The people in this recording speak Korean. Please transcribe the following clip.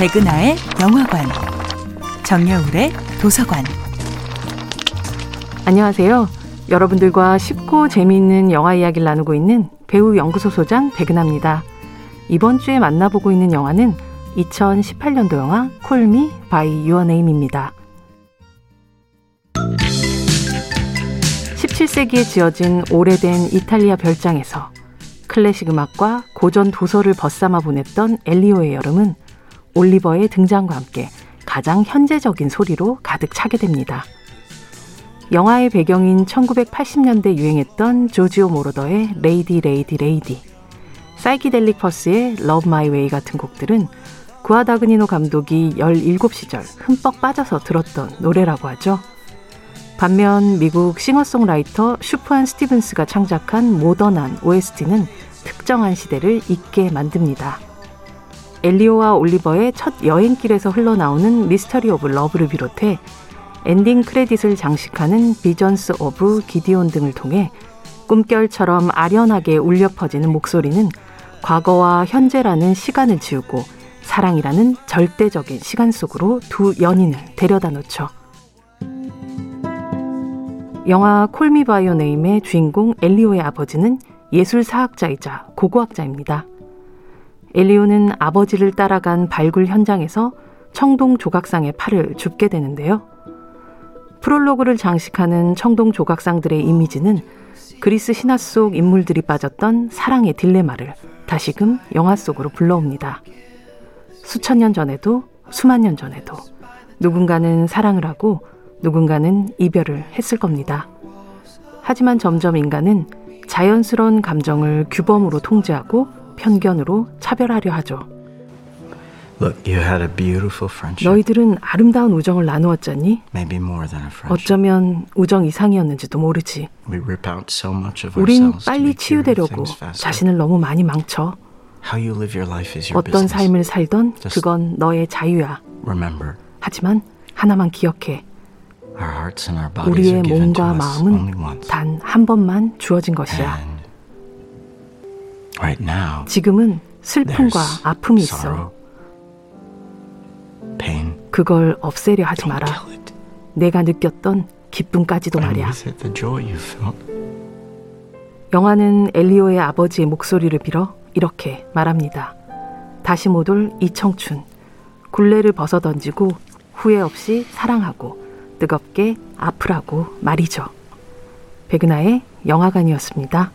백은하의 영화관, 정여울의 도서관. 안녕하세요. 여러분들과 쉽고 재미있는 영화 이야기를 나누고 있는 배우 연구소 소장 백은하입니다. 이번 주에 만나보고 있는 영화는 2018년도 영화 Call Me by Your Name입니다. 17세기에 지어진 오래된 이탈리아 별장에서 클래식 음악과 고전 도서를 벗삼아 보냈던 엘리오의 여름은 올리버의 등장과 함께 가장 현재적인 소리로 가득 차게 됩니다. 영화의 배경인 1980년대 유행했던 조지오 모로더의 Lady Lady Lady, 사이키델릭 퍼스의 Love My Way 같은 곡들은 구아다그니노 감독이 17시절 흠뻑 빠져서 들었던 노래라고 하죠. 반면 미국 싱어송라이터 수프얀 스티븐스가 창작한 모던한 OST는 특정한 시대를 잊게 만듭니다. 엘리오와 올리버의 첫 여행길에서 흘러나오는 Mystery of Love를 비롯해 엔딩 크레딧을 장식하는 Visions of Gideon 등을 통해 꿈결처럼 아련하게 울려 퍼지는 목소리는 과거와 현재라는 시간을 지우고 사랑이라는 절대적인 시간 속으로 두 연인을 데려다 놓죠. 영화 콜미 바이오 네임의 주인공 엘리오의 아버지는 예술사학자이자 고고학자입니다. 엘리오는 아버지를 따라간 발굴 현장에서 청동 조각상의 팔을 줍게 되는데요. 프롤로그를 장식하는 청동 조각상들의 이미지는 그리스 신화 속 인물들이 빠졌던 사랑의 딜레마를 다시금 영화 속으로 불러옵니다. 수천 년 전에도 수만 년 전에도 누군가는 사랑을 하고 누군가는 이별을 했을 겁니다. 하지만 점점 인간은 자연스러운 감정을 규범으로 통제하고 편견으로 차별하려 하죠. Look, you had a beautiful friendship. 너희들은 아름다운 우정을 나누었잖니? Maybe more than a friendship. 어쩌면 우정 이상이었는지도 모르지. We rip out so much of 우린 빨리 치유되려고. 자신을 너무 많이 망쳐. How you live your life is your 어떤 business. 삶을 살던 그건 너의 자유야. Remember, 하지만 하나만 기억해. our hearts and our bodies 우리의 몸과 마음은. 단 한 번만 주어진 것이야. And right now, 지금은 슬픔과 아픔이 있어. 그걸 없애려 하지 마라. 내가 느꼈던 기쁨까지도 말이야. with it, the joy you felt. 영화는 엘리오의 아버지의 목소리를 빌어 이렇게 말합니다. 다시 못 올 이 청춘. 굴레를 벗어 던지고 후회 없이 사랑하고 뜨겁게 아프라고 말이죠. 백은하의 영화관이었습니다.